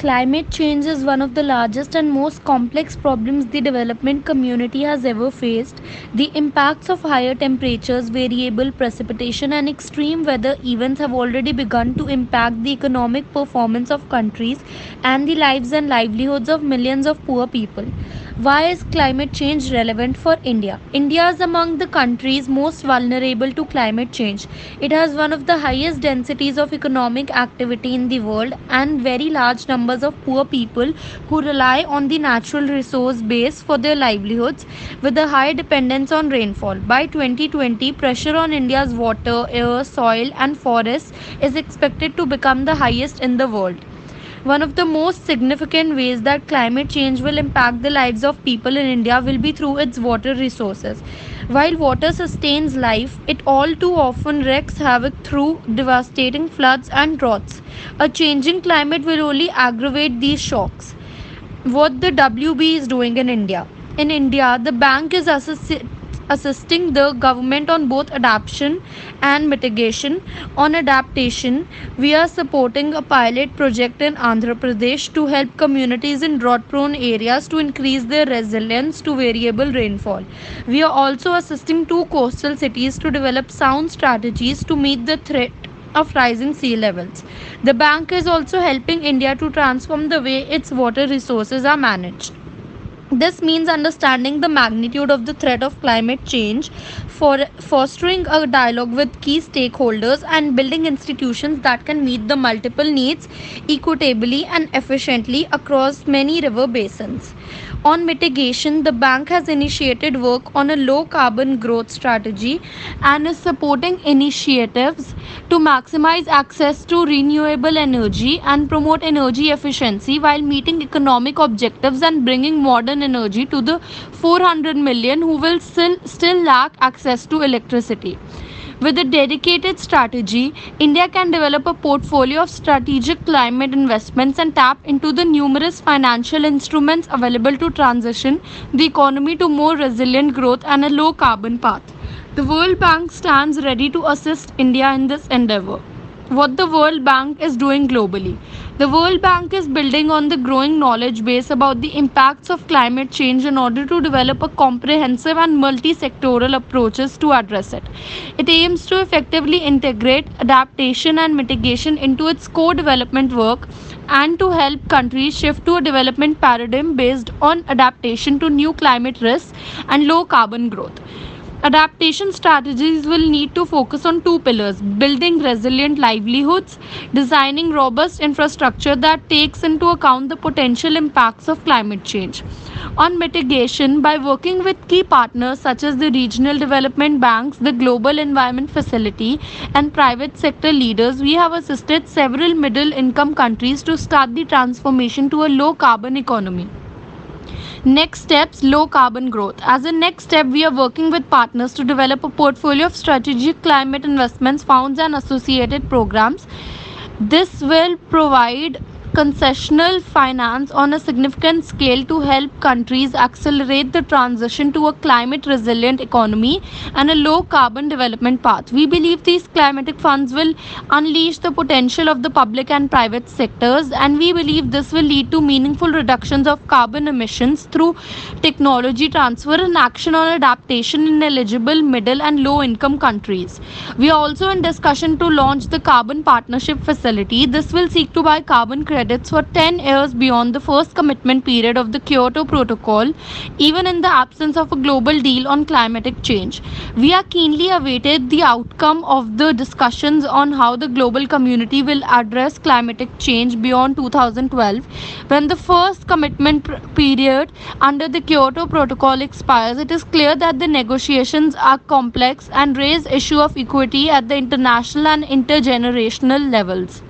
Climate change is one of the largest and most complex problems the development community has ever faced. The impacts of higher temperatures, variable precipitation, and extreme weather events have already begun to impact the economic performance of countries and the lives and livelihoods of millions of poor people. Why is climate change relevant for India? India is among the countries most vulnerable to climate change. It has one of the highest densities of economic activity in the world and very large numbers of poor people who rely on the natural resource base for their livelihoods with a high dependence on rainfall. By 2020, pressure on India's water, air, soil and forests is expected to become the highest in the world. One of the most significant ways that climate change will impact the lives of people in India will be through its water resources. While water sustains life, it all too often wreaks havoc through devastating floods and droughts. A changing climate will only aggravate these shocks. What the WB is doing in India. In India, the bank is assisting assisting the government on both adaptation and mitigation. On adaptation, we are supporting a pilot project in Andhra Pradesh to help communities in drought prone areas to increase their resilience to variable rainfall. We are also assisting two coastal cities to develop sound strategies to meet the threat of rising sea levels. The bank is also helping India to transform the way its water resources are managed. This means understanding the magnitude of the threat of climate change, for fostering a dialogue with key stakeholders, and building institutions that can meet the multiple needs equitably and efficiently across many river basins. On mitigation, the bank has initiated work on a low carbon growth strategy and is supporting initiatives to maximize access to renewable energy and promote energy efficiency while meeting economic objectives and bringing modern energy to the 400 million who will still, still lack access to electricity. With a dedicated strategy, India can develop a portfolio of strategic climate investments and tap into the numerous financial instruments available to transition the economy to more resilient growth and a low carbon path. The World Bank stands ready to assist India in this endeavor what the World Bank is doing globally. The World Bank is building on the growing knowledge base about the impacts of climate change in order to develop a comprehensive and multi sectoral approaches to address it. It aims to effectively integrate adaptation and mitigation into its co development work and to help countries shift to a development paradigm based on adaptation to new climate risks and low carbon growth. Adaptation strategies will need to focus on two pillars building resilient livelihoods, designing robust infrastructure that takes into account the potential impacts of climate change. On mitigation, by working with key partners such as the regional development banks, the Global Environment Facility, and private sector leaders, we have assisted several middle income countries to start the transformation to a low carbon economy. Next steps low carbon growth. As a next step, we are working with partners to develop a portfolio of strategic climate investments, funds, and associated programs. This will provide concessional finance on a significant scale to help countries accelerate the transition to a climate resilient economy and a low carbon development path. We believe these climatic funds will unleash the potential of the public and private sectors, and we believe this will lead to meaningful reductions of carbon emissions through technology transfer and action on adaptation in eligible middle and low income countries. We are also in discussion to launch the Carbon Partnership Facility. This will seek to buy carbon credits credits for 10 years beyond the first commitment period of the Kyoto Protocol, even in the absence of a global deal on climatic change. We are keenly awaited the outcome of the discussions on how the global community will address climatic change beyond 2012 when the first commitment period under the Kyoto Protocol expires. It is clear that the negotiations are complex and raise issue of equity at the international and intergenerational levels.